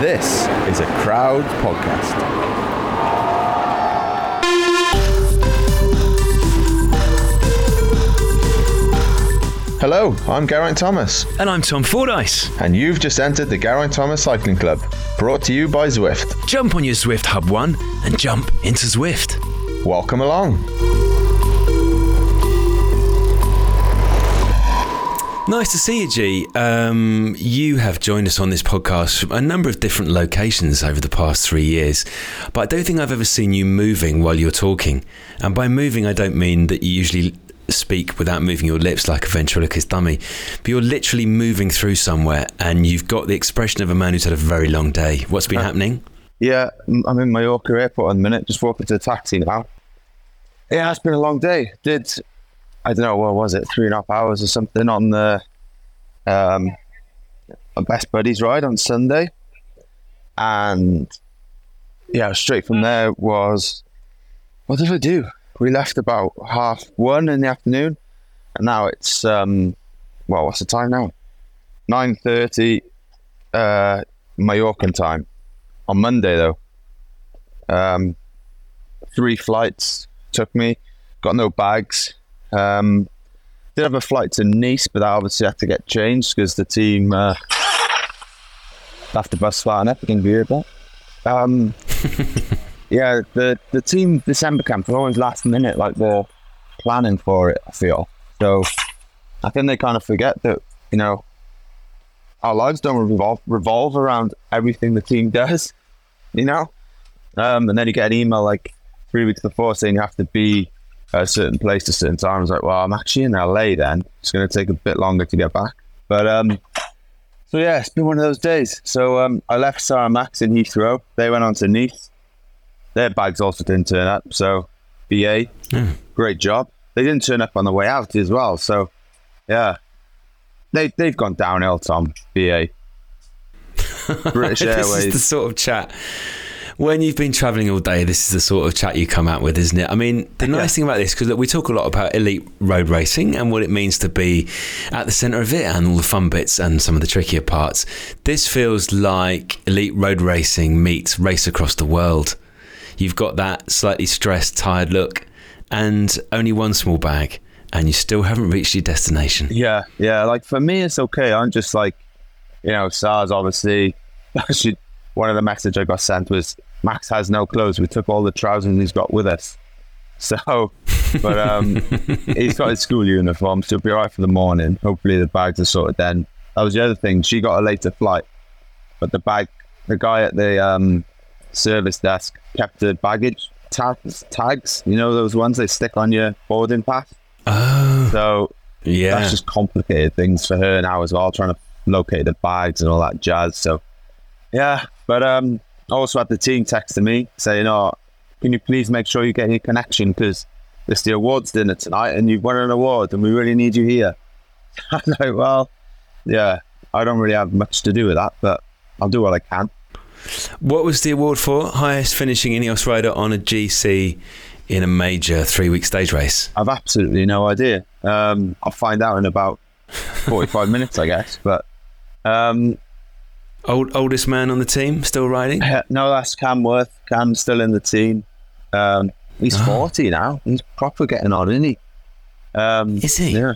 This is a crowd podcast. Hello, I'm Geraint Thomas, And I'm Tom Fordyce. and you've just entered the Geraint Thomas Cycling Club, brought to you by Zwift. Jump on your Zwift Hub One and jump into Zwift. Welcome along. Nice to see you, G. Um, you have joined us on this podcast from a number of different locations over the past three years, but I don't think I've ever seen you moving while you're talking. And by moving, I don't mean that you usually speak without moving your lips like a ventriloquist dummy, but you're literally moving through somewhere and you've got the expression of a man who's had a very long day. What's been happening? Yeah, I'm in Mallorca airport in a minute, just walking to the taxi now. Yeah, it's been a long day. Did, I don't know, what was it, three and a half hours or something on the um, Best Buddies ride on Sunday. And yeah, straight from there was, what did I do? We left about half one in the afternoon, and now it's, um, well, what's the time now? 9.30 uh, Mallorcan time on Monday though. Um, three flights took me. Got no bags. Um, did have a flight to Nice, but that obviously had to get changed because the team uh, left the bus flying up. You can hear that. Um, yeah, the the team December camp are always last minute, like they're planning for it. I feel so. I think they kind of forget that you know our lives don't revolve revolve around everything the team does, you know. Um, and then you get an email like three weeks before saying you have to be at a certain place at a certain time. I was like, well, I'm actually in LA then. It's going to take a bit longer to get back. But um, so yeah, it's been one of those days. So um, I left Sarah Max in Heathrow. They went on to Nice. Their bags also didn't turn up. So BA, great job. They didn't turn up on the way out as well. So yeah, they they've gone downhill. Tom BA. British this is Airways. the sort of chat. When you've been travelling all day, this is the sort of chat you come out with, isn't it? I mean, the nice thing about this, because we talk a lot about elite road racing and what it means to be at the centre of it and all the fun bits and some of the trickier parts. This feels like elite road racing meets race across the world. You've got that slightly stressed, tired look and only one small bag, and you still haven't reached your destination. Yeah, yeah. Like for me, it's okay. I'm just like, you know, SARS obviously. Actually, one of the messages I got sent was Max has no clothes. We took all the trousers he's got with us. So, but um, he's got his school uniform, so he'll be alright for the morning. Hopefully, the bags are sorted then. That was the other thing. She got a later flight, but the bag, the guy at the um, service desk kept the baggage tags. Tags, you know those ones they stick on your boarding pass. Oh, So yeah. that's just complicated things for her now as well, trying to locate the bags and all that jazz. So, yeah. But um, I also had the team texting me saying, "Oh, can you please make sure you get your connection because it's the awards dinner tonight and you've won an award and we really need you here." I'm like, "Well, yeah, I don't really have much to do with that, but I'll do what I can." What was the award for? Highest finishing Ineos rider on a GC in a major three week stage race. I've absolutely no idea. Um, I'll find out in about forty-five minutes, I guess. But um, Old oldest man on the team still riding. No, that's Cam Wurf. Cam's still in the team. Um, he's Ah. 40 now. He's proper getting on, isn't he? Um, Is he? Yeah.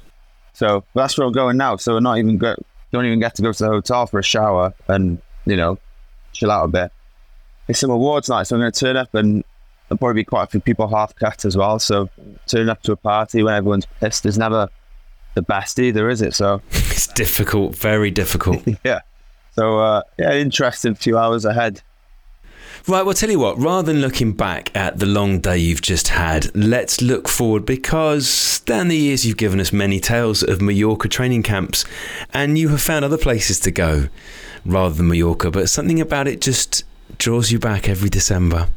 So that's where I'm going now. So we're not even go, don't even get to go to the hotel for a shower and you know chill out a bit. It's some awards night, so I'm going to turn up and there'll probably be quite a few people half cut as well. So turning up to a party when everyone's pissed is never the best either, is it? So It's difficult, very difficult. yeah. So uh, yeah, interesting few hours ahead. Right, well, tell you what, rather than looking back at the long day you've just had, let's look forward because down the years you've given us many tales of Mallorca training camps and you have found other places to go. rather than Mallorca, but something about it just draws you back every December.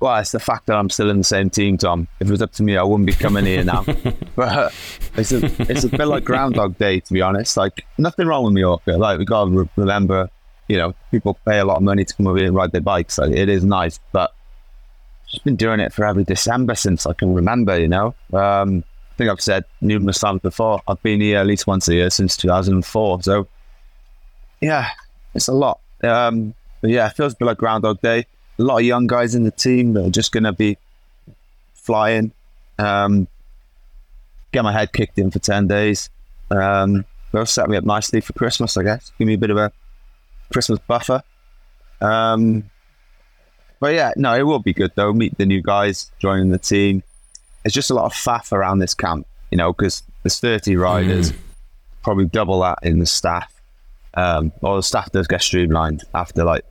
Well, it's the fact that I'm still in the same team, Tom. If it was up to me, I wouldn't be coming here now. but uh, it's a it's a bit like Groundhog Day, to be honest. Like nothing wrong with Mallorca. Like we gotta re- remember, you know, people pay a lot of money to come over here and ride their bikes. Like it is nice, but I've just been doing it for every December since I can remember. You know, um, I think I've said numerous times before. I've been here at least once a year since 2004. So yeah, it's a lot. Um, but yeah, it feels a bit like Groundhog Day a lot of young guys in the team that are just going to be flying. Um, get my head kicked in for 10 days. Um, they'll set me up nicely for Christmas, I guess. Give me a bit of a Christmas buffer. Um, but yeah, no, it will be good though. Meet the new guys joining the team. It's just a lot of faff around this camp, you know, because there's 30 riders, probably double that in the staff. Um, or the staff does get streamlined after like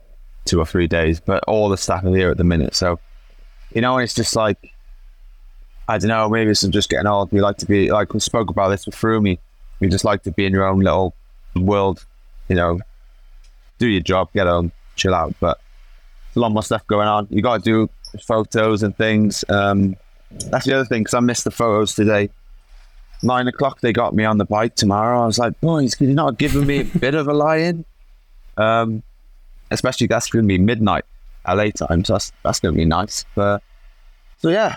two or three days, but all the staff are here at the minute. So, you know, it's just like, I don't know, maybe it's just getting old. We like to be, like we spoke about this with Froomey, we just like to be in your own little world, you know, do your job, get home, chill out. But a lot more stuff going on. You got to do photos and things. Um, that's the other thing, because I missed the photos today. Nine o'clock, they got me on the bike tomorrow. I was like, boys, can you not give me a bit of a lie in? Um, especially that's going to be midnight LA time, so that's that's going to be nice. But so yeah,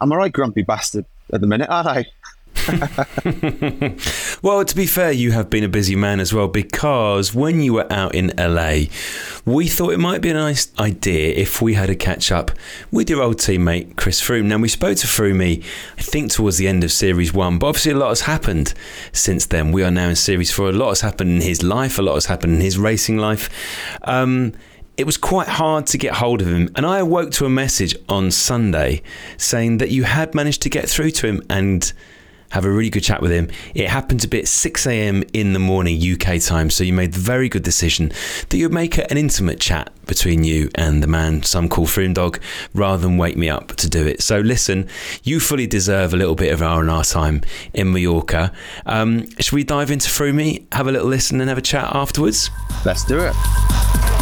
I'm a right grumpy bastard at the minute, aren't I? well, to be fair, you have been a busy man as well because when you were out in LA, we thought it might be a nice idea if we had a catch up with your old teammate Chris Froome. Now, we spoke to Froome, I think, towards the end of Series 1, but obviously a lot has happened since then. We are now in Series 4. A lot has happened in his life, a lot has happened in his racing life. Um, it was quite hard to get hold of him. And I awoke to a message on Sunday saying that you had managed to get through to him and have a really good chat with him. It happened to be at 6 a.m. in the morning UK time, so you made the very good decision that you'd make an intimate chat between you and the man some call Froome Dog rather than wake me up to do it. So listen, you fully deserve a little bit of R&R time in Mallorca. Um, should we dive into Froome, have a little listen and have a chat afterwards? Let's do it.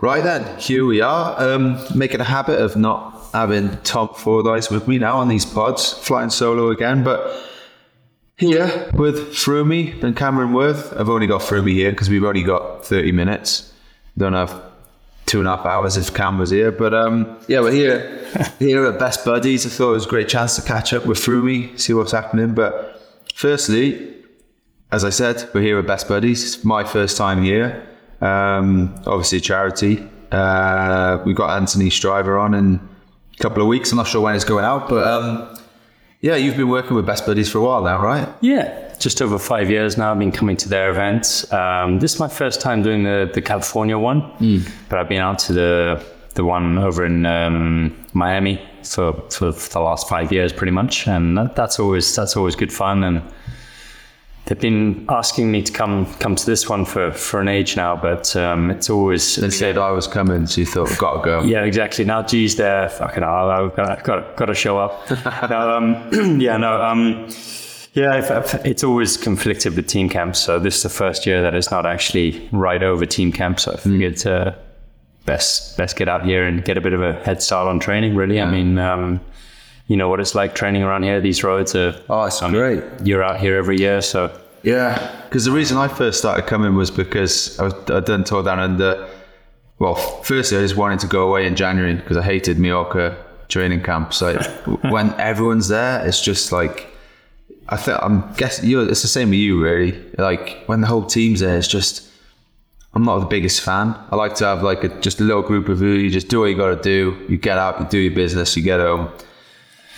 Right then, here we are. Um, making a habit of not having Tom Fordyce with me now on these pods, flying solo again. But here with Froome and Cameron Wurf, I've only got Froome here because we've only got 30 minutes. Don't have two and a half hours if Cam was here. But um, yeah, we're here, here at Best Buddies. I thought it was a great chance to catch up with Froome, see what's happening. But firstly, as I said, we're here at Best Buddies. It's my first time here. Um, obviously, a charity. Uh, we've got Anthony Shriver on in a couple of weeks. I'm not sure when it's going out, but um, yeah, you've been working with Best Buddies for a while now, right? Yeah, just over five years now. I've been coming to their events. Um, this is my first time doing the, the California one, but I've been out to the the one over in um, Miami for, for for the last five years, pretty much, and that, that's always that's always good fun. And they've been asking me to come come to this one for, for an age now, but um, it's always They said I was coming, so you thought, got to go. yeah, exactly. Now G's there. Fucking hell, I've got, got, got to show up. no, um, yeah, no, um, yeah, I've, I've- it's always conflicted with team camps. So this is the first year that it's not actually right over team camp. So I figured uh, best best get out here and get a bit of a head start on training. Really, I mean, um, you know what it's like training around here. These roads are. Oh, it's I mean, great. You're out here every year, so Yeah, because the reason I first started coming was because I was I'd done Tour Down Under. Well, firstly, I just wanted to go away in January because I hated Mallorca training camps. Like when everyone's there, it's just like I think I'm guessing you. It's the same with you, really. Like when the whole team's there, it's just I'm not the biggest fan. I like to have like a, just a little group of you. You just do what you got to do. You get out, you do your business, you get home.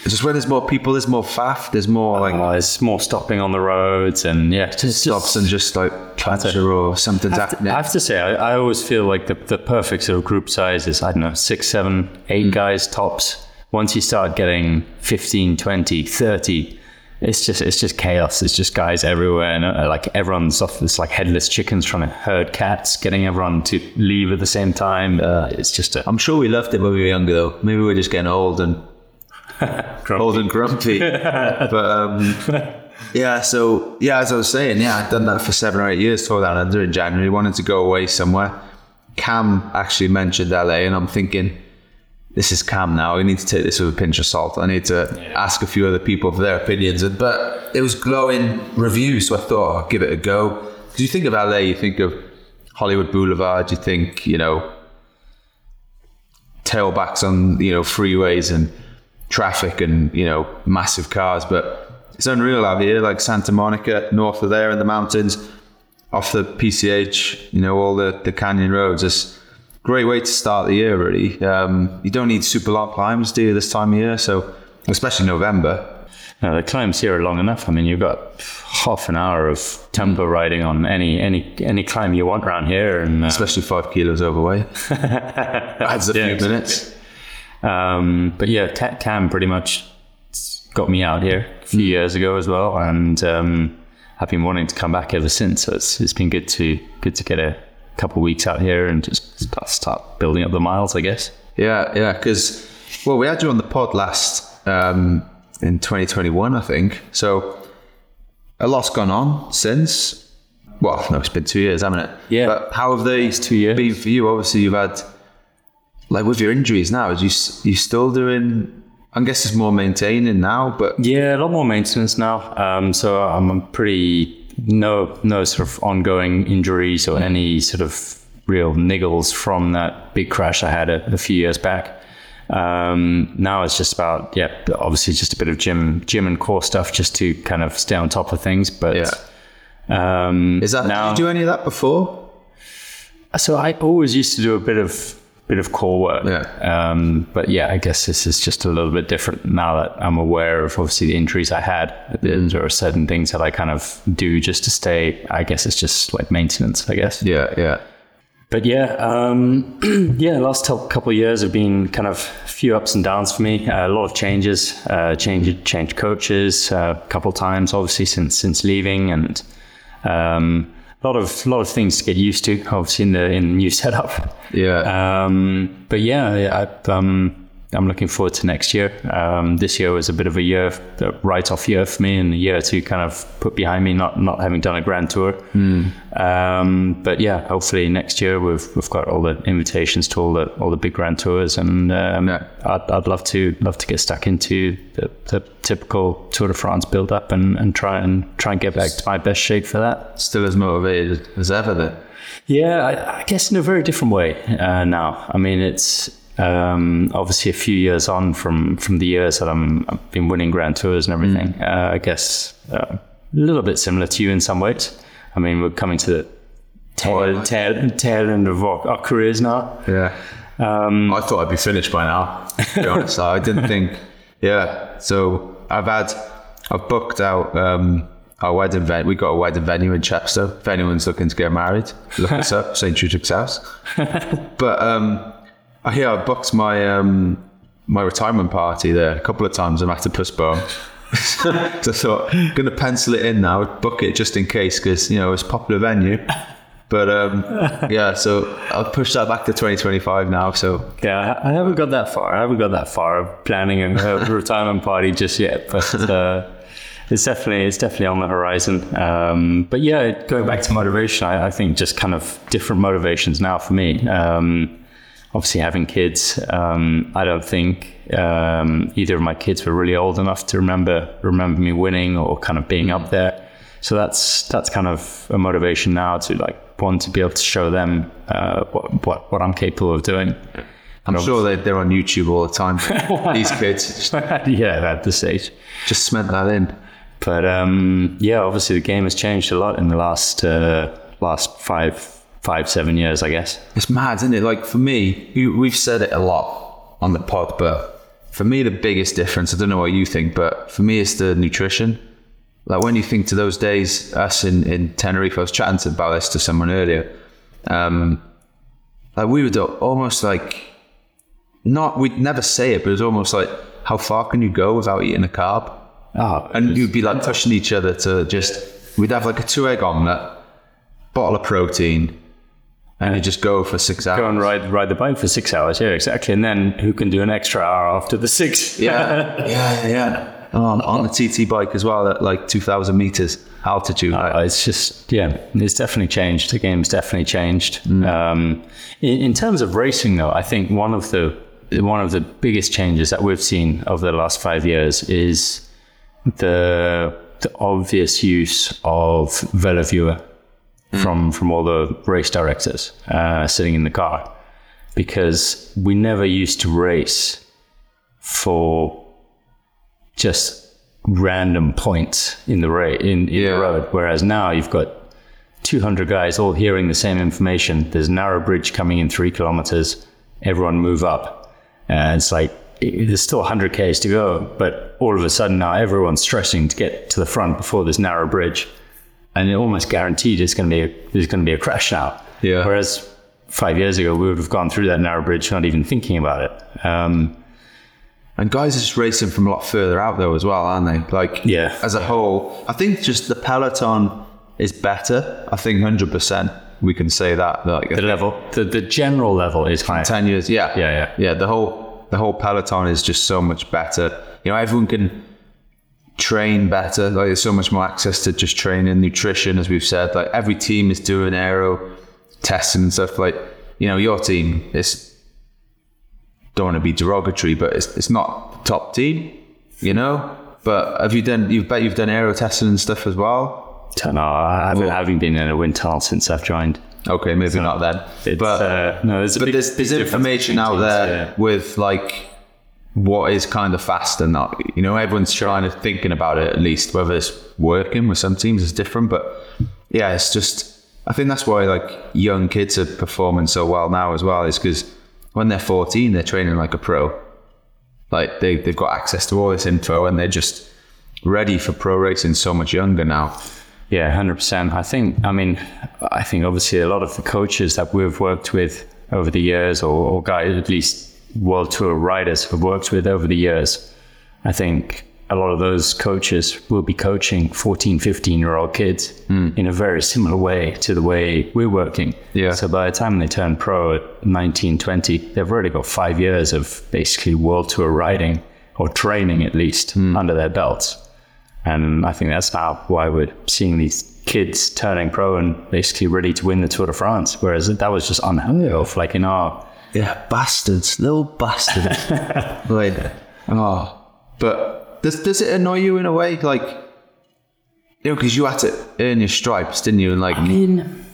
Just when there's more people, there's more faff, there's more like Oh, there's more stopping on the roads and yeah, just, stops and just like clatter or something's I have, to. I have to say, I, I always feel like the, the perfect sort of group size is, I don't know, six, seven, eight Mm. guys tops. Once you start getting 15, 20, 30, it's just it's just chaos. It's just guys everywhere, and uh, like everyone's off. It's like headless chickens trying to herd cats, getting everyone to leave at the same time. Uh, it's just a I'm sure we loved it when we were younger, though. Maybe we're just getting old and old and grumpy. but um, yeah, so yeah, as I was saying, yeah, I'd done that for seven or eight years. Tour Down Under in January. Wanted to go away somewhere. Cam actually mentioned LA, and I'm thinking, this is Cam now. I need to take this with a pinch of salt. I need to ask a few other people for their opinions. But it was glowing reviews, so I thought I'll give it a go. Because you think of LA, you think of Hollywood Boulevard, you think you know tailbacks on you know freeways and traffic and you know massive cars but it's unreal out here like santa monica north of there in the mountains off the pch you know all the, the canyon roads. It's a great way to start the year really. Um, you don't need super long climbs do you this time of year? So especially november. No, the climbs here are long enough. I mean, you've got half an hour of tempo riding on any any any climb you want around here, and uh, especially five kilos overweight. Adds a Yeah, few minutes Um, but yeah, Ca- Cam pretty much got me out here a few years ago as well, and um, I've been wanting to come back ever since. So it's it's been good to good to get a couple of weeks out here and just start, start building up the miles, I guess. Yeah, yeah, because well, we had you on the pod last um, in 2021, I think. So a lot's gone on since. Well, no, it's been two years, hasn't it? Yeah. But how have they two years. been for you? Obviously, you've had like with your injuries now. Is you you still doing? I guess it's more maintaining now, but Yeah, a lot more maintenance now. Um, so I'm pretty no no sort of ongoing injuries or any sort of real niggles from that big crash I had a, a few years back. Um, now it's just about yeah, obviously just a bit of gym gym and core stuff just to kind of stay on top of things. But Yeah. um, is that? now? Did you do any of that before? So I always used to do a bit of bit of core work. Yeah. Um, but yeah, I guess this is just a little bit different now that I'm aware of obviously the injuries I had. There are certain things that I kind of do just to stay. I guess it's just like maintenance. I guess. Yeah, yeah. But yeah, um, yeah. Last couple of years have been kind of few ups and downs for me. Uh, a lot of changes. Uh, change change coaches uh, a couple times, obviously since since leaving, and um, a lot of lot of things to get used to. Obviously in the in the new setup. Yeah. Um, but yeah, I, um, I'm looking forward to next year. Um, this year was a bit of a year, a write-off year for me, and a year to kind of put behind me, not not having done a grand tour. Um, but yeah, hopefully next year we've we've got all the invitations to all the all the big grand tours, and um, Yeah. I'd, I'd love to love to get stuck into the, the typical Tour de France build up and, and try and try and get back to my best shape for that. Still as motivated as ever then. Yeah, I, I guess in a very different way uh, now. I mean, it's um, obviously a few years on from from the years that I'm I've been winning Grand Tours and everything. Uh, I guess uh, a little bit similar to you in some ways. I mean, we're coming to the tail, tail, tail end of our, our careers now. Yeah. Um, I thought I'd be finished by now. To be honest, I didn't think. Yeah. So I've had, I've booked out um, our wedding venue. We got a wedding venue in Chepstow. If anyone's looking to get married, look us up, St. Tewdric's house. but um, Hear I booked my um, my retirement party there a couple of times. I'm had to postpone. so I thought I'm going to pencil it in now, book it just in case, because you know it's a popular venue. But um, yeah, so I'll push that back to 2025 now. So Yeah, I haven't got that far. I haven't got that far of planning a a retirement party just yet, but uh, it's definitely it's definitely on the horizon. Um, but yeah, going back to motivation, I, I think just kind of different motivations now for me. Um, obviously, having kids, um, I don't think um, either of my kids were really old enough to remember remember me winning or kind of being up there. So that's that's kind of a motivation now to like want to be able to show them uh, what, what what I'm capable of doing. I'm sure they, they're on YouTube all the time. These kids yeah, at this stage. just cement that in. But um, yeah, obviously the game has changed a lot in the last uh, last five five, seven years, I guess. It's mad, isn't it? Like for me, we've said it a lot on the pod, but for me, the biggest difference, I don't know what you think, but for me, it's the nutrition. Like when you think to those days, us in, in Tenerife, I was chatting to- about this to someone earlier. Um, like we would almost like, not, we'd never say it, but it was almost like, how far can you go without eating a carb? Oh, And you'd be like pushing each other to just, we'd have like a two egg omelette, bottle of protein, and you just go for six hours. go and ride ride the bike for six hours. Yeah, exactly. And then who can do an extra hour after the six? Yeah, yeah, yeah. On, on the TT bike as well at like 2,000 meters altitude. Uh, it's just yeah, it's definitely changed. The game's definitely changed. Um, in, in terms of racing, though, I think one of the one of the biggest changes that we've seen over the last five years is the the obvious use of VeloViewer from from all the race directors uh, sitting in the car, because we never used to race for just random points in the ra- in, in Yeah. the road. Whereas now you've got 200 guys all hearing the same information. There's a narrow bridge coming in three kilometers. Everyone move up. And it's like, there's still 100 Ks to go, but all of a sudden now everyone's stressing to get to the front before this narrow bridge. And it almost guaranteed it's going to be a, there's going to be a crash now. Yeah. Whereas five years ago, we would have gone through that narrow bridge not even thinking about it. Um, And guys are just racing from a lot further out though as well, aren't they? Like, Yeah. as a whole, I think just the peloton is better. I think 100% we can say that. Like, the level, the, the general level is higher. 10 years, yeah. Yeah, yeah. Yeah, the whole, the whole peloton is just so much better. You know, everyone can train better. Like, there's so much more access to just training, nutrition, as we've said. Like, every team is doing aero testing and stuff. Like, you know, your team is, don't want to be derogatory, but it's, it's not the top team, you know? But have you done, you bet you've done aero testing and stuff as well? don't know. I haven't, Well- haven't been in a wind tunnel since I've joined. Okay, maybe not then. But uh, no, there's a but big, there's, there's information out there yeah. with like what is kind of fast and not. You know, everyone's trying to thinking about it at least. Whether it's working with some teams is different, but yeah, it's just. I think that's why like young kids are performing so well now as well. Is because when they're 14, they're training like a pro. Like they they've got access to all this info and they're just ready for pro racing so much younger now. Yeah, hundred percent. I think. I mean, I think obviously a lot of the coaches that we've worked with over the years, or, or guys at least world tour riders have worked with over the years. I think a lot of those coaches will be coaching 14, 15 year old kids hmm. in a very similar way to the way we're working. Yeah. So by the time they turn pro at 19, 20, they've already got five years of basically world tour riding or training at least hmm. under their belts. And I think that's now why we're seeing these kids turning pro and basically ready to win the Tour de France. Whereas that was just unheard of. Like in our Yeah, bastards, little bastards. like, oh, but does does it annoy you in a way, like, you know, because you had to earn your stripes, didn't you? And like, I mean,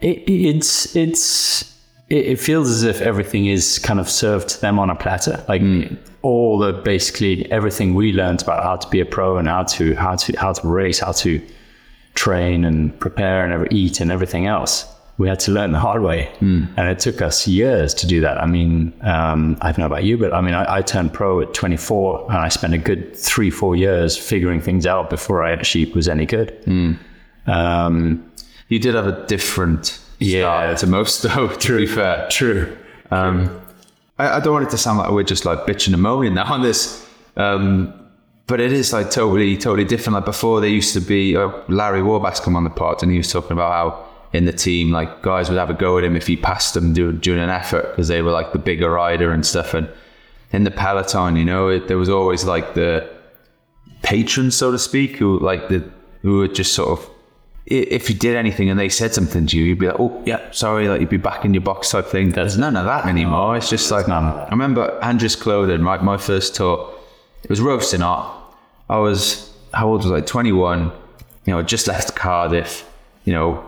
it, it's it's it, it feels as if everything is kind of served to them on a platter. Like hmm. all the basically everything we learned about how to be a pro and how to how to how to race, how to train and prepare and ever eat and everything else. We had to learn the hard way, and it took us years to do that. I mean, um, I don't know about you, but I mean, I, I turned pro at 24, and I spent a good three, four years figuring things out before I actually was any good. Um, you did have a different Yeah. to most, though. To be fair, True. Um, I, I don't want it to sound like we're just like bitching and moaning now on this, um, but it is like totally, totally different. Like before, there used to be uh, Larry Warbasse's come on the pod, and he was talking about how in the team, like guys would have a go at him if he passed them during, during an effort because they were like the bigger rider and stuff. And in the peloton, you know, it, there was always like the patrons, so to speak, who like the who would just sort of if you did anything and they said something to you, you'd be like, "Oh, yeah, sorry," like you'd be back in your box type thing. There's none of that anymore. It's just like. I remember Andreas Klöden, right? My first tour, it was roasting hot. I was how old was I? 21. You know, just left Cardiff. You know,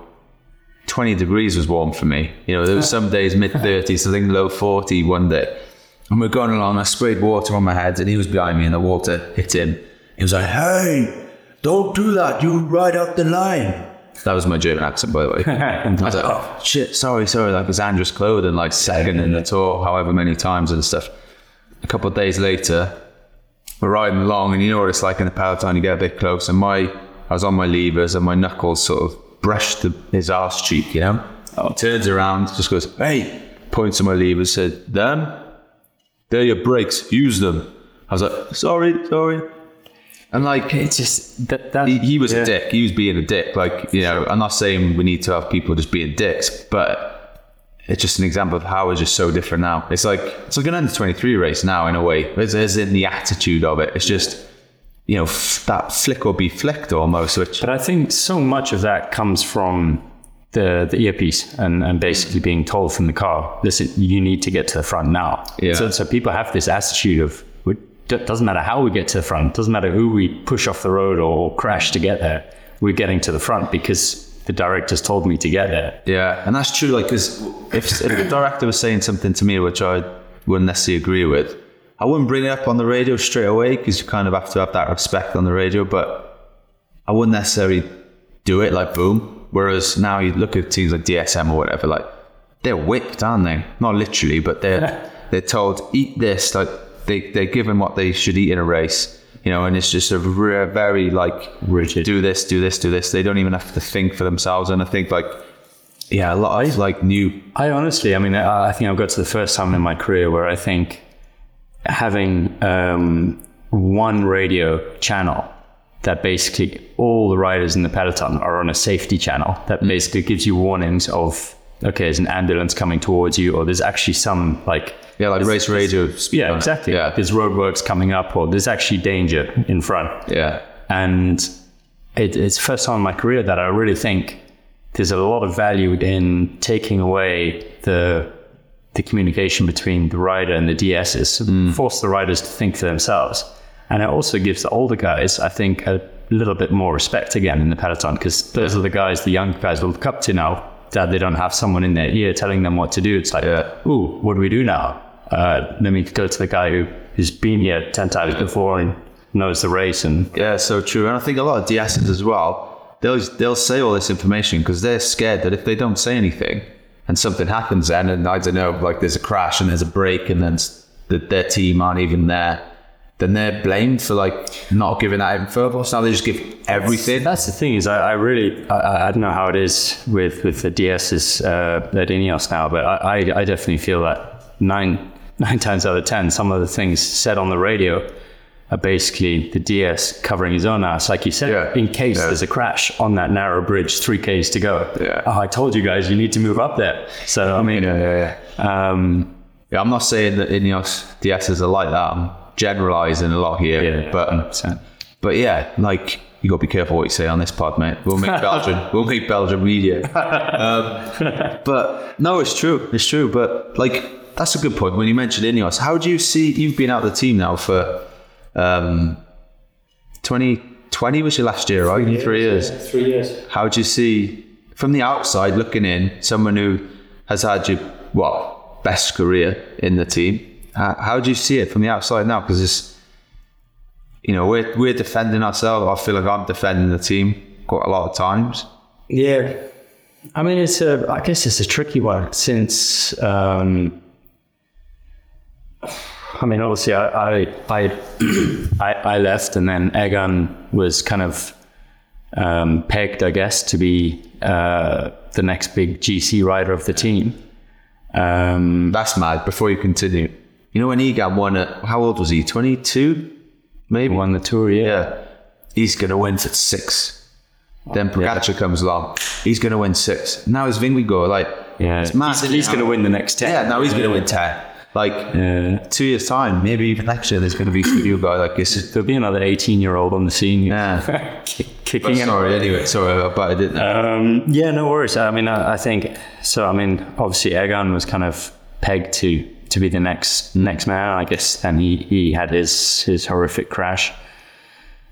20 degrees was warm for me. You know, there was some days mid 30s, I think low 40 one day. And we're going along, I sprayed water on my head, and he was behind me, and the water hit him. He was like, Hey, don't do that. You ride out the line. That was my German accent, by the way. I was like, oh, shit, sorry, sorry. That was Andreas Klöden, like second in the tour, however many times and stuff. A couple of days later, we're riding along, and you know what it's like in the peloton, you get a bit close, and my, I was on my levers, and my knuckles sort of brushed the, his ass cheek, you know? Oh. Turns around, just goes, hey, points to my levers, said, them, they're your brakes, use them. I was like, sorry, sorry. And like, It's just that, that he, he was yeah. a dick. He was being a dick. Like, you know, I'm not saying we need to have people just being dicks, but it's just an example of how it's just so different now. It's like it's like an under 23 race now in a way. As in the attitude of it. It's just you know f- that flick or be flicked almost. Which But I think so much of that comes from the the earpiece and, and basically being told from the car, listen, you need to get to the front now. Yeah. So, so people have this attitude of it doesn't matter how we get to the front, doesn't matter who we push off the road or crash to get there, we're getting to the front because the director's told me to get there. Yeah, and that's true. Like, because if, if the director was saying something to me which I wouldn't necessarily agree with, I wouldn't bring it up on the radio straight away because you kind of have to have that respect on the radio. But I wouldn't necessarily do it like boom. Whereas now you look at teams like DSM or whatever, like they're whipped, aren't they? Not literally, but they're they're told eat this. Like they they're given what they should eat in a race. You know, and it's just a re- very like Rigid. Do this, do this, do this. They don't even have to think for themselves. And I think like yeah, a lot of like new. I honestly, I mean, I I think I've got to the first time in my career where I think having um, one radio channel that basically all the riders in the peloton are on a safety channel that basically gives you warnings of okay, there's an ambulance coming towards you, or there's actually some like Yeah, like race radio. yeah, exactly. Yeah, There's roadworks coming up, or there's actually danger in front. yeah, And it, it's first time in my career that I really think there's a lot of value in taking away the the communication between the rider and the DS is DSs, force the riders to think for themselves. And it also gives the older guys, I think, a little bit more respect again in the peloton because those are the guys the young guys will look up to now that they don't have someone in their ear telling them what to do. It's like, Yeah. ooh, what do we do now? Uh, let me go to the guy who, who's been here 10 times before and knows the race and yeah. So true. And I think a lot of DSs as well. They'll they'll say all this information because they're scared that if they don't say anything and something happens, then and I don't know, like there's a crash and there's a break, and then the, their team aren't even there. Then they're blamed for like not giving that info. So now they just give everything. That's the thing is, I, I really, I, I don't know how it is with with the DSs uh, at Ineos now, but I, I, I definitely feel that nine nine times out of ten, some of the things said on the radio are basically the DS covering his own ass, like you said, Yeah. in case Yeah. there's a crash on that narrow bridge, three k's to go. Yeah. Oh, I told you guys, you need to move up there. So I mean, yeah, yeah, yeah. um, Yeah, I'm not saying that Ineos DSs are like that. I'm generalizing a lot here, yeah, but 100%. but yeah, like you got to be careful what you say on this pod, mate. We'll make Belgium, we'll make Belgium media. Um, but no, it's true, it's true. But like that's a good point when you mentioned Ineos. How do you see? You've been out of the team now for um, 2020 was your last year, right? Three years. three years. How do you see from the outside looking in someone who has had your what best career in the team? How, how do you see it from the outside now? Because it's you know we're we're defending ourselves. I feel like I'm defending the team quite a lot of times. Yeah, I mean, it's a. I guess it's a tricky one since. Um, I mean, obviously, I I, I I I left, and then Egan was kind of um, pegged, I guess, to be uh, the next big GC rider of the team. Um, That's mad. Before you continue, you know when Egan won it, how old was he? 22, maybe. won the tour, yeah. Yeah, he's gonna win for six. Then Pogacar comes along. He's gonna win six. Now is Vingegaard like Yeah, It's mad, he's, isn't he's going to win the next ten. Yeah, now he's going to win 10. Like, Yeah. two years' time, maybe even next year, there's going to be some new guy like this. There'll be another eighteen-year-old on the scene, Yeah. kick- But kicking in. sorry, anyway, sorry, but I didn't. Um, yeah, no worries. I mean, I, I think so. I mean, obviously, Egan was kind of pegged to to be the next next man. I guess then he he had his his horrific crash.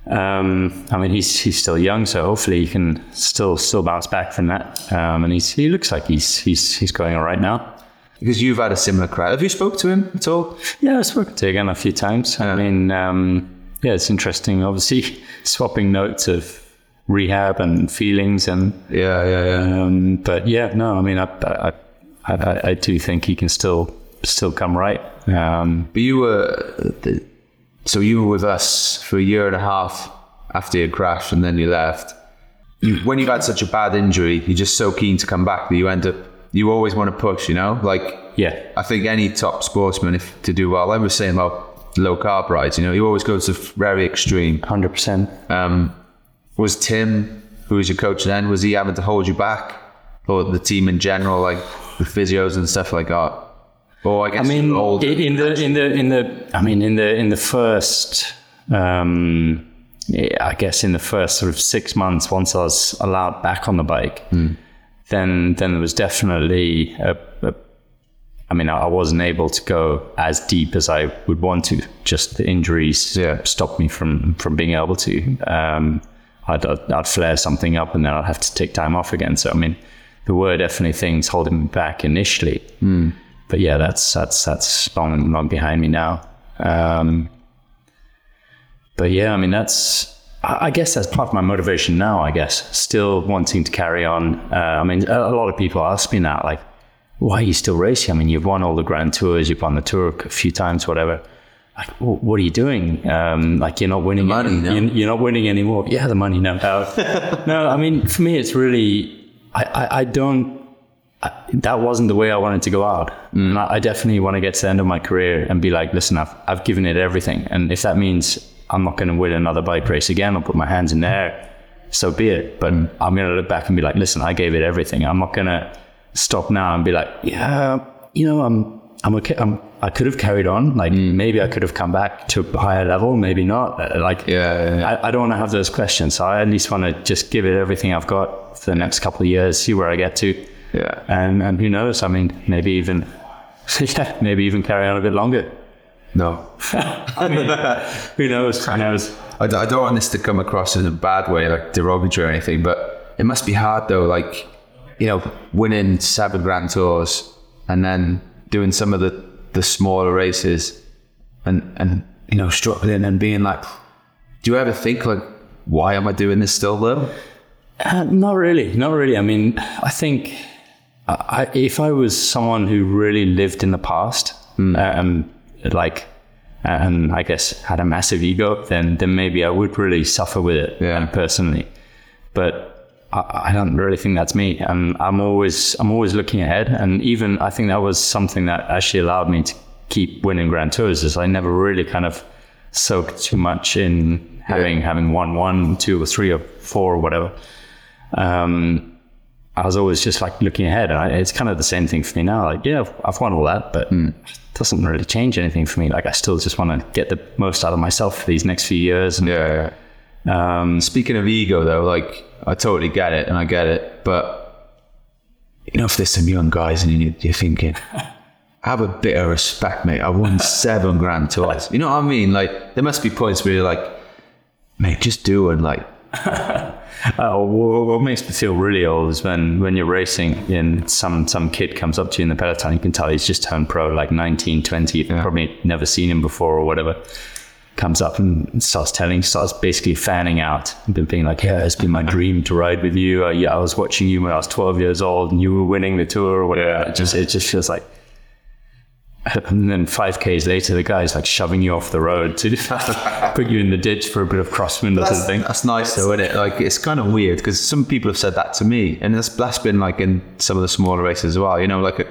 Um, I mean, he's he's still young, so hopefully he can still still bounce back from that. Um, and he's he looks like he's he's he's going all right now. Because you've had a similar crash. Have you spoke to him at all? Yeah, I've spoken to Egan a few times. I mean, um, yeah, it's interesting. Obviously, swapping notes of rehab and feelings and Yeah, yeah, yeah. um, but yeah, no, I mean, I, I, I, I, I do think he can still still come right. Um, But you were, the, so you were with us for a year and a half after you crashed, and then you left. You, when you've had such a bad injury, you're just so keen to come back that you end up. You always want to push, you know. Like yeah, I think any top sportsman, if to do well, I was saying about low carb rides. You know, you always go to very extreme. hundred percent. Um, was Tim, who was your coach then, was he having to hold you back, or the team in general, like the physios and stuff like that? Or I guess I mean, older. in the in the in the I mean in the in the first um, yeah, I guess in the first sort of six months, once I was allowed back on the bike, then then there was definitely a, a I mean, I wasn't able to go as deep as I would want to. Just the injuries Yeah. stopped me from from being able to. Um, I'd, I'd I'd flare something up, and then I'd have to take time off again. So I mean, there were definitely things holding me back initially. But yeah, that's that's that's long long behind me now. Um, but yeah, I mean, that's I guess that's part of my motivation now. I guess still wanting to carry on. Uh, I mean, a, a lot of people ask me now, like, why are you still racing? I mean, you've won all the grand tours, you've won the tour a few times, whatever. Like, wh- what are you doing? Um, like, you're not winning. money, any- no? you're, you're not winning anymore. Yeah, the money, no doubt. no, I mean, for me, it's really, I, I, I don't. I, that wasn't the way I wanted to go out. And I, I definitely want to get to the end of my career and be like, listen, I've, I've given it everything. And if that means I'm not going to win another bike race again, I'll put my hands in the air, so be it. But I'm going to look back and be like, listen, I gave it everything. I'm not going to stop now and be like, yeah, you know, I'm, I'm okay. I'm, I could have carried on. Like maybe I could have come back to a higher level, maybe not. Uh, Like, Yeah, yeah, yeah. I, I don't want to have those questions. So I at least want to just give it everything I've got for the next couple of years, see where I get to. Yeah. And and who knows? I mean, maybe even yeah, maybe even carry on a bit longer. No. I mean, who knows? Who knows? I don't want this to come across in a bad way, like derogatory or anything, but it must be hard though, like, you know, winning seven grand tours and then doing some of the, the smaller races and, and, you know, struggling and being like, do you ever think, like, why am I doing this still though? Uh, not really, not really. I mean, I think I, I, if I was someone who really lived in the past, um, like, and I guess had a massive ego, then then maybe I would really suffer with it Yeah. um, personally. But I, I don't really think that's me. And I'm always I'm always looking ahead. And even I think that was something that actually allowed me to keep winning Grand Tours. Is I never really kind of soaked too much in having having won one, two, or three, or four, or whatever um, I was always just like looking ahead. And I, it's kind of the same thing for me now. Like, yeah, I've- I've won all that, but it doesn't really change anything for me. Like, I still just want to get the most out of myself for these next few years. And, Yeah, yeah. um, Speaking of ego, though, like I totally get it and I get it, but you know, if there's some young guys and you- you're thinking, have a bit of respect, mate. I won seven grand twice. You know what I mean? Like, there must be points where you're like, mate, just do it. Like, Uh, what makes me feel really old is when, when you're racing and some, some kid comes up to you in the peloton, you can tell he's just turned pro, like 19, 20, you've probably never seen him before or whatever. Comes up and starts telling, starts basically fanning out, and being like, "Yeah, it's been my dream to ride with you. Uh, yeah, I was watching you when I was 12 years old, and you were winning the tour or whatever." It just, it just feels like. And then five k's later, the guy's like shoving you off the road to put you in the ditch for a bit of crosswind or something. That's nice though, isn't it? Like it's kind of weird because some people have said that to me, and that's that's been like in some of the smaller races as well. You know, like a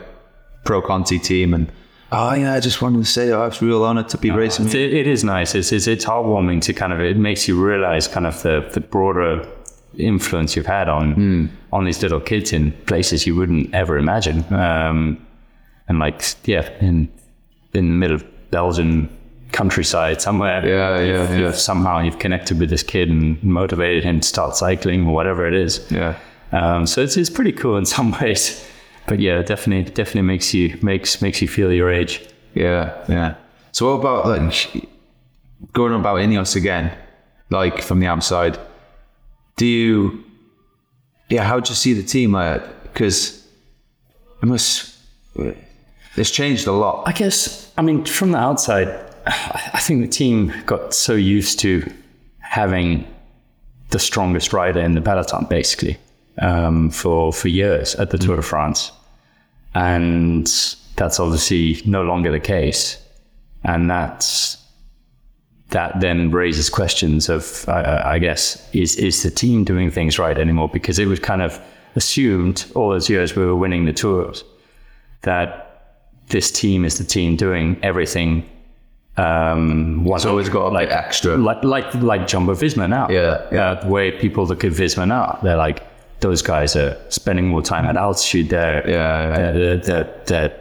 pro Conti team, and oh yeah, I just wanted to say oh, it's real honor to be racing. It, it is nice. It's, it's it's heartwarming to kind of it makes you realize kind of the, the broader influence you've had on on these little kids in places you wouldn't ever imagine. Um, and like yeah, in in the middle of Belgian countryside somewhere. Yeah, yeah, yeah. somehow you've connected with this kid and motivated him to start cycling or whatever it is. Yeah, Um, so it's, it's pretty cool in some ways. But yeah, it definitely definitely makes you makes makes you feel your age. yeah, yeah. So what about like going on about Ineos again? Like from the outside, do you? Yeah, how do you see the team? Like, because it must. It's changed a lot. I guess, I mean, from the outside, I think the team got so used to having the strongest rider in the peloton, basically, um, for for years at the Tour de France, and that's obviously no longer the case, and that's that then raises questions of, I I guess, is is the team doing things right anymore? Because it was kind of assumed all those years we were winning the tours that this team is the team doing everything. Um, It's always got like extra. like like like Jumbo Visma now. Yeah, yeah. Uh, the way people look at Visma now, they're like those guys are spending more time at altitude. They're Yeah, yeah. They're, they're, they're, they're,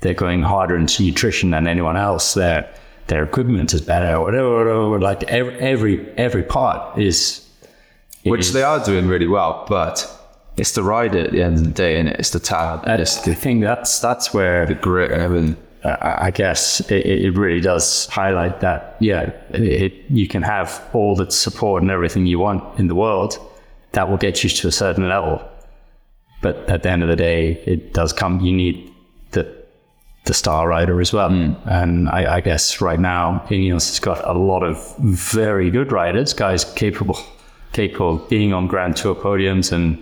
they're going harder into nutrition than anyone else. Their their equipment is better. Whatever, whatever. Like every every every part is. Which is- they are doing really well, but it's the rider at the end of the day, and it's the talent, That's uh, the thing. That's that's where the grit, and everything. I I guess it, it really does highlight that. Yeah, it, you can have all the support and everything you want in the world. That will get you to a certain level, but at the end of the day, it does come. You need the the star rider as well. Hmm. And I, I guess right now, Ineos has got a lot of very good riders, guys capable capable of being on Grand Tour podiums and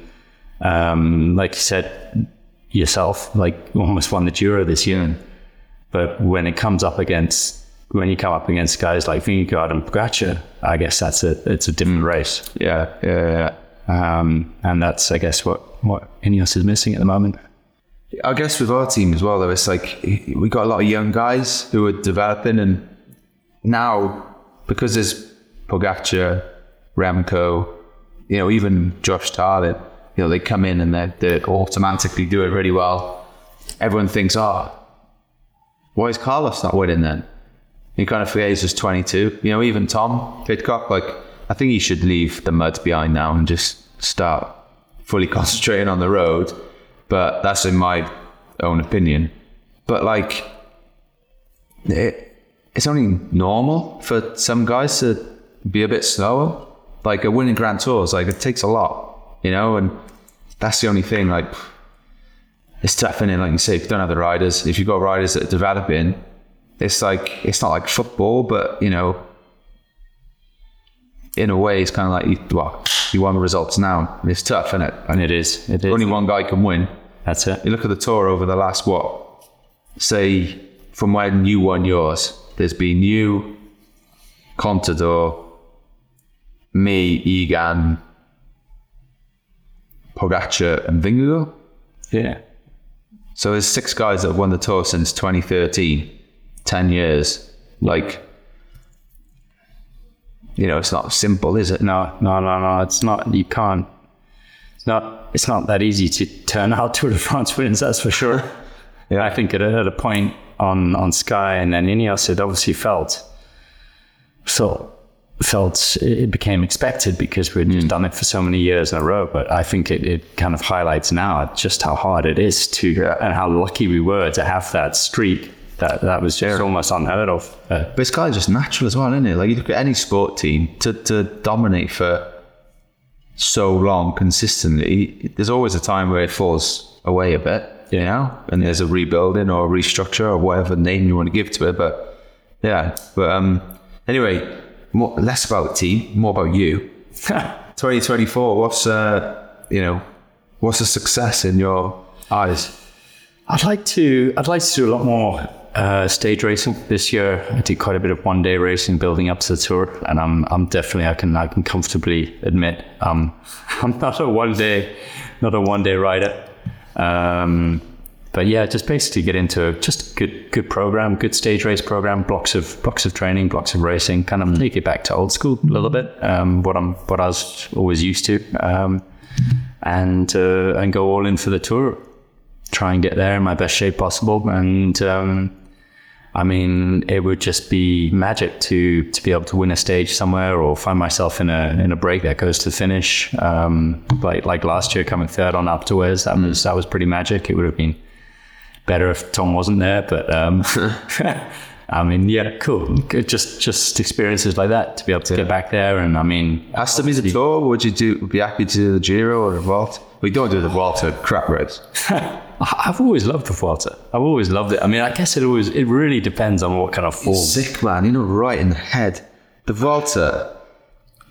um, like you said yourself, like almost won the Giro this year. But when it comes up against when you come up against guys like Vingegaard and Pogacar, I guess that's a it's a different race. Yeah, yeah, yeah. Um, and that's I guess what what Ineos is missing at the moment. I guess with our team as well, though, it's like we got a lot of young guys who are developing, and now because there's Pogacar, Remco, you know, even Josh Tarling, you know, they come in and they're, they're automatically doing really well. Everyone thinks, oh, why is Carlos not winning then? He kind of forget he's just 22. You know, even Tom Pidcock, like, I think he should leave the mud behind now and just start fully concentrating on the road. But that's in my own opinion. But like, it, it's only normal for some guys to be a bit slower. Like a winning Grand Tours, like it takes a lot, you know, and that's the only thing. Like, it's tough, in it. Like you say, if you don't have the riders, if you've got riders that are developing, it's like it's not like football, but you know, in a way, it's kind of like you, well, you want the results now. And it's tough, isn't it? And It is. It is. only one guy can win. That's it. You look at the tour over the last what, say, from when you won yours. There's been you, Contador, me, Egan, Pogacar, and Vingegaard. Yeah. So there's six guys that have won the tour since 2013, 10 years. Like, you know, it's not simple, is it? No, no, no, no. It's not. You can't. It's not. It's not that easy to turn out Tour de France wins. That's for sure. yeah, I think it had a point on on Sky and then Ineos, it obviously felt so felt it became expected because we'd just done it for so many years in a row. But I think it, it kind of highlights now just how hard it is to and how lucky we were to have that streak. That that was just almost unheard of. Uh, But it's kind of just natural as well, isn't it? Like you look at any sport team to, to dominate for so long consistently, there's always a time where it falls away a bit, you know, and there's a rebuilding or a restructure or whatever name you want to give to it. But yeah, but um, anyway, more, less about team, more about you. 2024, what's uh, you know, what's a success in your eyes? I'd like to. I'd like to do a lot more uh, stage racing this year. I did quite a bit of one day racing building up to the tour, and I'm I'm definitely I can I can comfortably admit um, I'm not a one day not a one day rider. Um, but yeah, just basically get into just a good good program, good stage race program, blocks of blocks of training, blocks of racing, kind of take it back to old school a little bit. Um, what I'm what I was always used to, um, and uh, and go all in for the tour try and get there in my best shape possible. And um, I mean, it would just be magic to to be able to win a stage somewhere or find myself in a in a break that goes to finish. Um, like like last year, coming third on Alpe d'Huez, that was that was pretty magic. It would have been better if Tom wasn't there, but. Um, I mean, yeah, cool. Just, just experiences like that to be able to get back there, and I mean, Has to be the tour. Would you do? Would Be happy to do the Giro or the Vault? We don't do the Vault a crap. I- I've always loved the Vuelta. I've always loved it. I mean, I guess it always it really depends on what kind of form. Sick man, you know, right in the head. The Volta,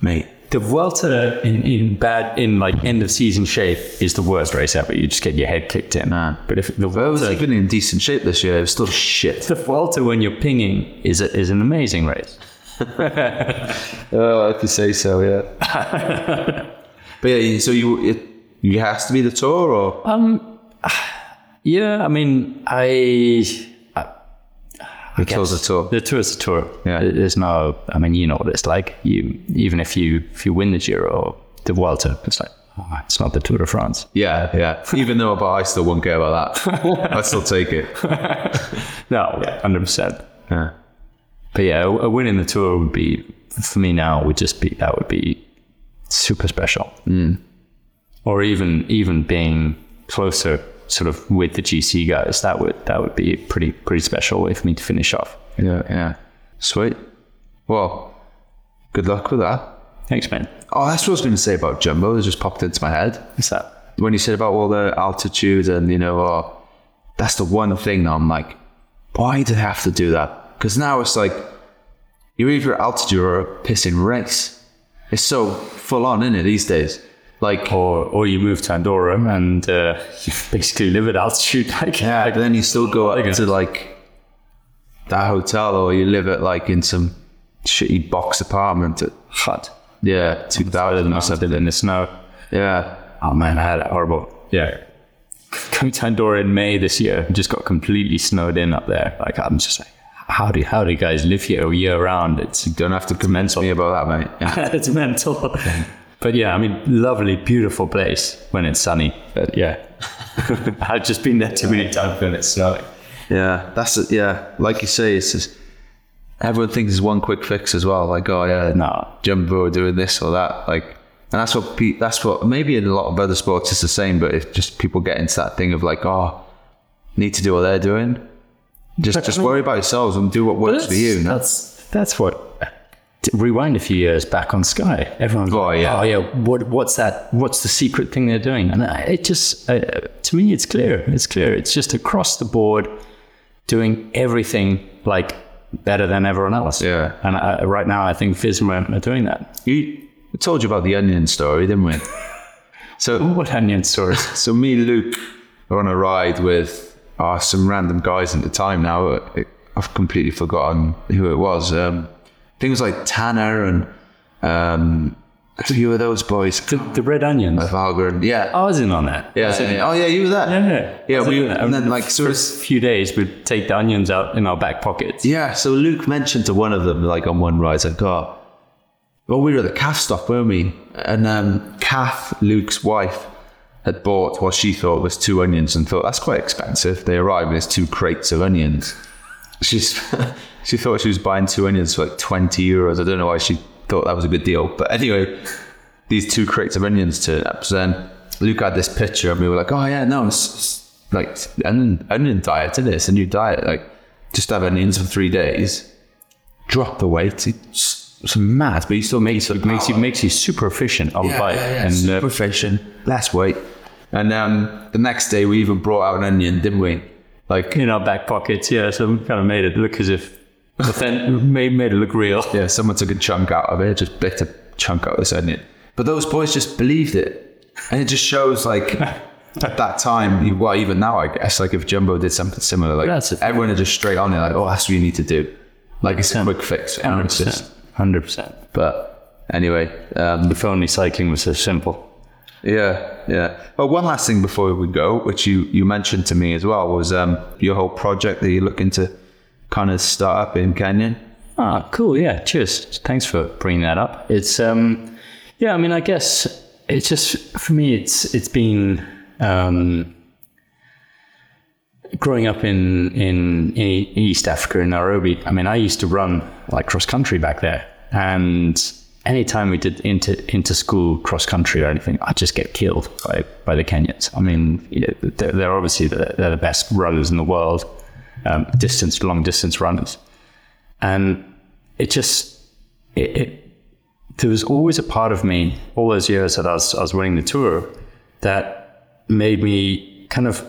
mate. The Vuelta in, in bad in like end of season shape is the worst race ever. You just get your head kicked in. Man. But if the Well, it was Vuelta, been in decent shape this year. It was still shit. the Vuelta when you're pinging is a, is an amazing race. Oh, if you say so, yeah. but yeah, so you it, you has to be the tour, or Um, yeah, I mean, I the tour's a tour. The tour is a tour. Yeah. There's no. I mean, you know what it's like. You even if you if you win the Giro or the Vuelta, it's like oh, it's not the Tour de France. Yeah, yeah. Even though, but I still won't care about that. I'd still take it. No, hundred percent. Yeah. But yeah, a, a win in the tour would be for me now would just be that would be super special. Mm. Or even even being closer, sort of with the GC guys, that would that would be a pretty pretty special way for me to finish off. Yeah, yeah. Sweet. Well, good luck with that. Thanks, man. Oh, that's what I was going to say about Jumbo. It just popped into my head. What's that? When you said about all the altitude and, you know, oh, that's the one thing that I'm like, why do they have to do that? Because now it's like, you're either altitude or a pissing race. It's so full on, isn't it, these days? Like, Or or you move to Andorra and uh, you basically live at altitude. Like yeah, but then you still go up to like that hotel or you live at like in some shitty box apartment at, hut. yeah, 2000 or something. in the snow. Yeah. Oh man, I had a horrible. Yeah. Coming to Andorra in May this year, just got completely snowed in up there. Like I'm just like, how do how do you guys live here year round? It's Don't have to convince me about that, mate. Yeah. it's mental. But yeah, I mean, lovely, beautiful place when it's sunny. But yeah, I've just been there too many times when it's snowing. Yeah, that's it. Yeah, like you say, it's just everyone thinks it's one quick fix as well. Like, oh yeah, No. Jumbo doing this or that. Like, and that's what pe- that's what maybe in a lot of other sports it's the same, but if just people get into that thing of like, oh, need to do what they're doing. Just just worry about yourselves and do what works for you. No? That's that's what. Rewind a few years back on Sky. Everyone's Oh, like, yeah. oh yeah. What what's that? What's the secret thing they're doing? And it just uh, to me, it's clear. It's clear. It's just across the board, doing everything like better than everyone else. Yeah. And I, right now, I think Visma are doing that. You, we told you about the onion story, didn't we? So What onion story? So me and Luke are on a ride with uh, some random guys at the time now. I've completely forgotten who it was. Um, things like Tanner and um, a few of those boys. the, the red onions. Yeah. I was in on that. yeah, yeah, yeah. Oh yeah, you were there. Yeah, Yeah, I was we and then like sort of first few days, we'd take the onions out in our back pockets. Yeah, so Luke mentioned to one of them, like on one ride, like, oh, well, we were at the calf stop, weren't we? And um, Kath, Luke's wife, had bought what she thought was two onions and thought that's quite expensive. They arrived and there's two crates of onions. She's she thought she was buying two onions for like twenty euros. I don't know why she thought that was a good deal, but anyway, these two crates of onions turned up. So then Luke had this picture, and we were like, "Oh yeah, no, it's, it's like onion, onion diet, isn't it? It's a new diet. Like just have onions for three days, drop the weight. It's, it's mad, but you still makes It makes you makes you super efficient on bike, and uh, super efficient, less weight. And um, the next day, we even brought out an onion, didn't we? Like in our back pockets. Yeah, so we kind of made it look as if, but then made made it look real. yeah, someone took a chunk out of it, just bit a chunk out of this onion. But those boys just believed it, and it just shows like at that time, you- well, even now, I guess, like if Jumbo did something similar, like That's everyone are just straight on it, like, oh, that's what you need to do. Like it's a quick fix. you know, Hundred it's just- percent. Hundred percent. But anyway, um, If only cycling was so simple. Yeah, yeah. Well, one last thing before we go, which you, you mentioned to me as well, was um, your whole project that you're looking to kind of start up in Kenya. Ah, cool. Yeah. Cheers. Thanks for bringing that up. It's um, yeah. I mean, I guess it's just for me. It's it's been um, growing up in in in East Africa in Nairobi. I mean, I used to run like cross country back there, and anytime we did inter inter school cross country or anything, I'd just get killed by by the Kenyans. I mean, they're, they're obviously the, they're the best runners in the world, um, distance long distance runners and it just it, it there was always a part of me all those years that I was I was winning the tour that made me kind of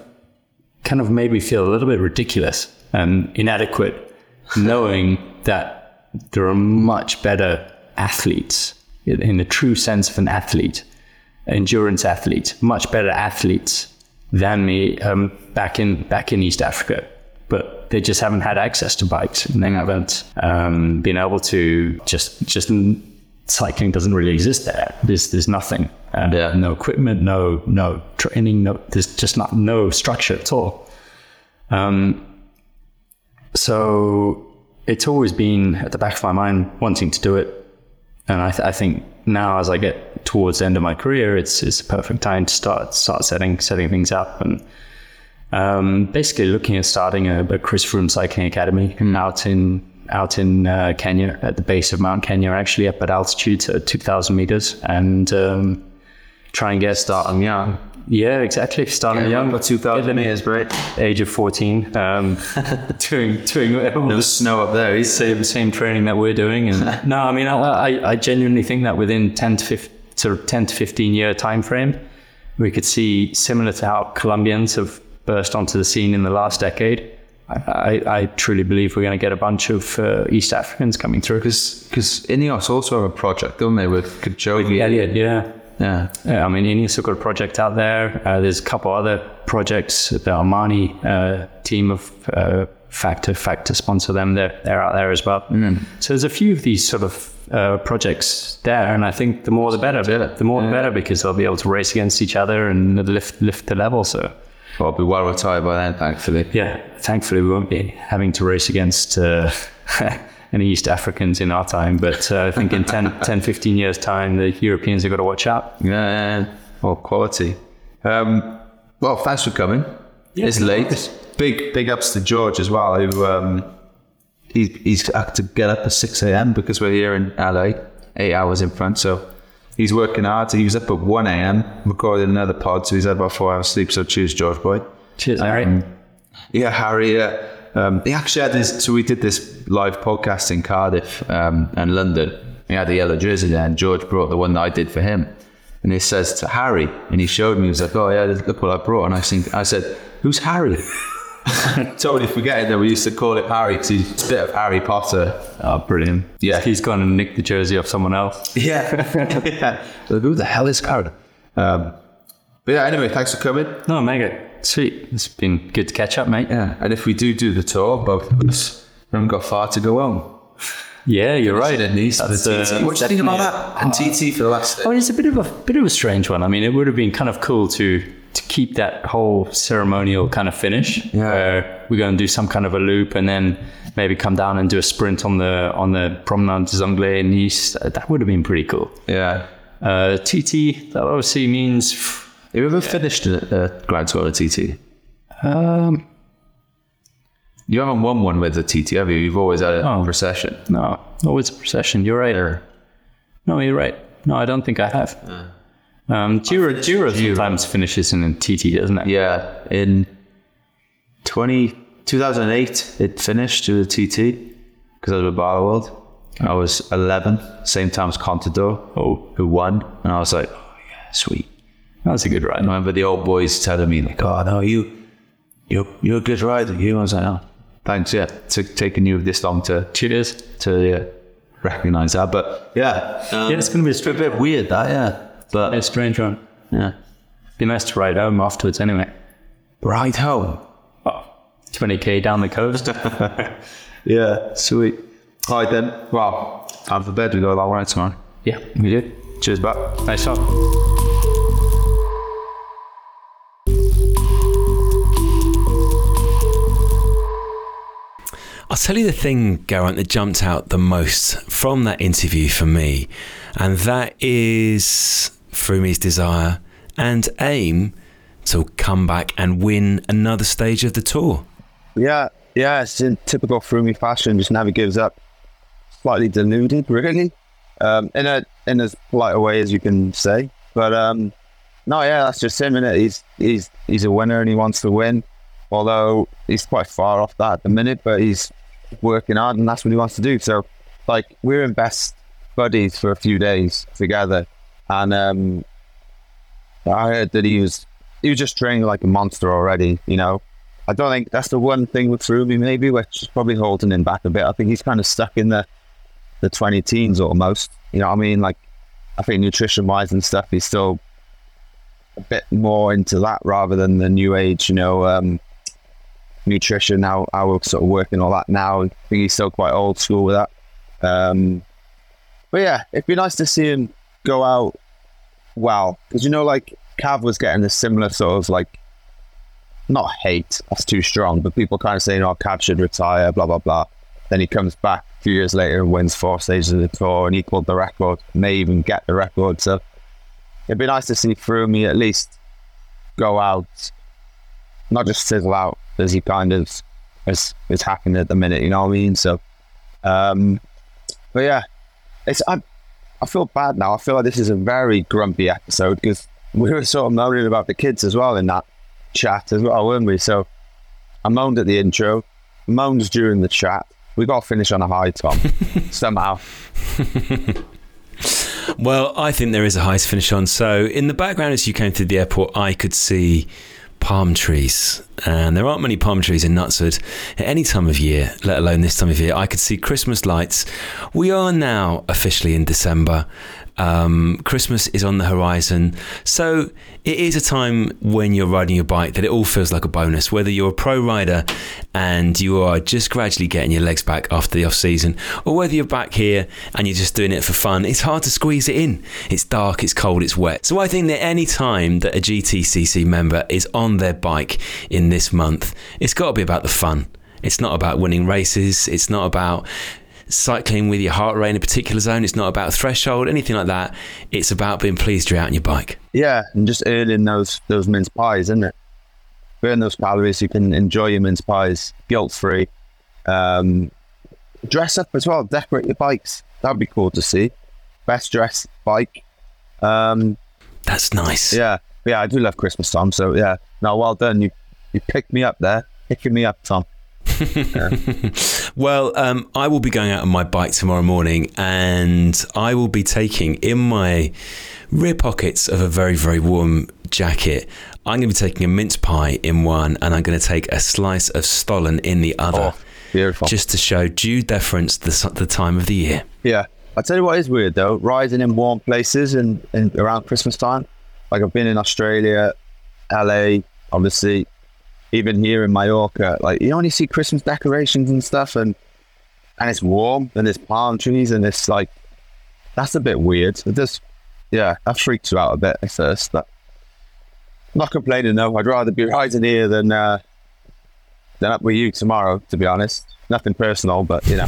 kind of made me feel a little bit ridiculous and inadequate knowing that there are much better athletes in in the true sense of an athlete, endurance athlete, much better athletes than me um, back in back in East Africa. But they just haven't had access to bikes, and they haven't um, been able to just just cycling doesn't really exist there. There's there's nothing. Uh, Yeah. No equipment, no no training, no there's just not no structure at all. Um, so it's always been at the back of my mind wanting to do it, and I, th- I think now as I get towards the end of my career, it's it's a perfect time to start start setting setting things up and um, basically looking at starting a, a Chris Froome Cycling Academy out in out in uh, Kenya at the base of Mount Kenya, actually up at altitude to 2,000 meters, and um, try and get Starting young. yeah, exactly. Starting young, But 2,000 Get them meters, great. age of 14, um, doing doing all the snow up there. He's same same training that we're doing. And no, I mean, I, I, I genuinely think that within 10 to 15, sort of 10 to 15 year time frame, we could see similar to how Colombians have burst onto the scene in the last decade. I, I, I truly believe we're going to get a bunch of uh, East Africans coming through. because Ineos also have a project, don't they, with Kipchoge? Eliud, yeah. Yeah. Yeah, I mean, Ineos have got a project out there. Uh, there's a couple other projects. The Amani uh, team of uh, Factor, Factor sponsor them. They're, they're out there as well. So there's a few of these sort of uh, projects there, and I think the more the better. The more the better because they'll be able to race against each other and lift lift the level. So Well, I'll be well retired by then, thankfully. yeah, thankfully we won't be having to race against uh, any East Africans in our time. But uh, I think in 10, 10, 15 years' time, the Europeans have got to watch out. Yeah, yeah, yeah. Well, quality. Um, well, thanks for coming. it's late. Big, big ups to George as well, who um, he, he's had to get up at 6 a.m. because we're here in LA, eight hours in front. So he's working hard. So He was up at 1 a.m. recording another pod, so he's had about four hours sleep. So cheers, George boy. Cheers, Harry. Yeah, Harry. Yeah. Um, he actually had this. So we did this live podcast in Cardiff um, and London. He had the yellow jersey there, and George brought the one that I did for him. And he says to Harry, and he showed me. He was like, "Oh yeah, look what I brought." And I think I said, "Who's Harry?" totally forgetting that we used to call it Harry because he's a bit of Harry Potter. Oh, brilliant. Yeah. He's gone and nicked the jersey off someone else. Yeah. yeah. Like, Who the hell is Harry? Um, but yeah, anyway, thanks for coming. No, mega. Sweet. It's been good to catch up, mate. Yeah, and if we do do the tour, both of us, we haven't got far to go home. Yeah, you're right. That's, the uh. What do you think about that? And TT for the last. I mean, it's a bit of a bit of a strange one. I mean, it would have been kind of cool to to keep that whole ceremonial kind of finish. Yeah. Where we're going to do some kind of a loop and then maybe come down and do a sprint on the on the Promenade des Anglais in Nice. That would have been pretty cool. Yeah. Uh, TT that obviously means Have you ever finished a, a Grand Tour at TT? um, You haven't won one with a TT, have you? You've always had a Oh. procession. no, always a procession. You're right. No, you're right. No, I don't think I have. Um, Giro, Giro sometimes finishes in a TT, doesn't it? Yeah, in 20, 2008, it finished to the TT because I was with Barloworld. I was 11, same time as Contador, Oh, who won. And I was like, oh, yeah, sweet. that was a good ride. I remember the old boys telling me, like, oh, no, you, you're, you're a good rider, you. I was like, oh, thanks, yeah. Took taking you this long to, Cheers. to yeah, recognize that. But yeah, um, Yeah, it's going to be a it's a strip. bit weird, that, yeah. But A strange one. yeah. Be nice to ride home afterwards anyway. Ride home. Oh, 20k down the coast. Yeah, sweet. All right then. Well, time for bed. We go a long ride tomorrow. yeah, we did. Cheers, back. Nice shot. I'll tell you the thing, Geraint, that jumped out the most from that interview for me, and that is Froomey's desire and aim to come back and win another stage of the tour. Yeah, yeah, it's in typical Froome fashion, just never gives up. Slightly deluded, really, um, in a in as polite a way as you can say. But um, no, yeah, that's just him, innit? He's he's he's a winner and he wants to win. Although he's quite far off that at the minute, but he's working hard and that's what he wants to do. So, like, we're in best buddies for a few days together, and um, I heard that he was he was just training like a monster already. You know, I don't think that's the one thing with Froome maybe, which is probably holding him back a bit. I think he's kind of stuck in the the twenty teens almost. You know what I mean? Like I think nutrition wise and stuff, he's still a bit more into that rather than the new age, you know, um, nutrition. How how we're sort of working all that now. I think he's still quite old school with that. Um, but yeah, it'd be nice to see him go out well because you know, like Cav was getting a similar sort of like not hate. That's too strong, but people kind of saying, "Oh, Cav should retire," blah blah blah. Then he comes back a few years later and wins four stages of the tour and equaled the record, may even get the record. So it'd be nice to see Froome at least go out, not just sizzle out as he kind of is is happening at the minute. You know what I mean? So, um, but yeah, it's I I feel bad now. I feel like this is a very grumpy episode because we were sort of moaning about the kids as well in that chat as well, weren't we? So I moaned at the intro, moaned during the chat. We got to finish on a high, Tom, somehow. Well, I think there is a high to finish on. So, in the background as you came through the airport, I could see palm trees. And there aren't many palm trees in Knutsford at any time of year, let alone this time of year. I could see Christmas lights. We are now officially in December. Um, Christmas is on the horizon. So it is a time when you're riding your bike that it all feels like a bonus. Whether you're a pro rider and you are just gradually getting your legs back after the off season, or whether you're back here and you're just doing it for fun, it's hard to squeeze it in. It's dark, it's cold, it's wet. So I think that any time that a GTCC member is on their bike in this month, it's got to be about the fun. It's not about winning races. It's not about cycling with your heart rate in a particular zone. It's not about threshold, anything like that. It's about being pleased you're out on your bike. Yeah, and just earning those those mince pies, isn't it? Burn those calories, you can enjoy your mince pies guilt free. Um, dress up as well, decorate your bikes. That'd be cool to see. Best dressed bike. Um, That's nice. yeah, yeah, I do love Christmas, Tom. So yeah, Now, well done. You you picked me up there, picking me up, Tom. Well, um, I will be going out on my bike tomorrow morning and I will be taking in my rear pockets of a very, very warm jacket. I'm going to be taking a mince pie in one and I'm going to take a slice of Stollen in the other. Oh, beautiful. Just to show due deference to the, the time of the year. Yeah. I tell you what is weird though, riding in warm places and, and around Christmas time. Like I've been in Australia, LA, obviously, even here in Mallorca. Like you only see Christmas decorations and stuff, and and it's warm and there's palm trees and it's like that's a bit weird. It just yeah, that freaks you out a bit at first. But not complaining though. I'd rather be riding here than uh, than up with you tomorrow. To be honest, nothing personal, but you know.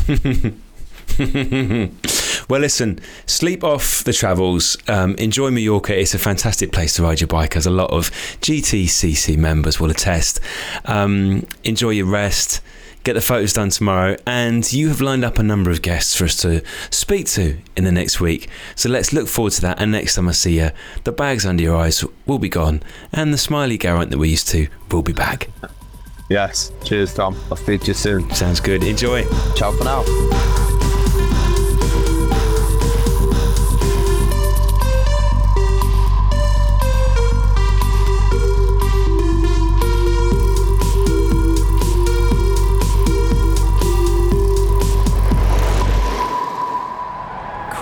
Well, listen, sleep off the travels. Um, enjoy Mallorca. It's a fantastic place to ride your bike, as a lot of GTCC members will attest. Um, enjoy your rest. Get the photos done tomorrow, and you have lined up a number of guests for us to speak to in the next week. So let's look forward to that. And next time I see you, the bags under your eyes will be gone, and the smiley Geraint that we're used to will be back. yes. Cheers, Tom. I'll speak to you soon. Sounds good. Enjoy. Ciao for now.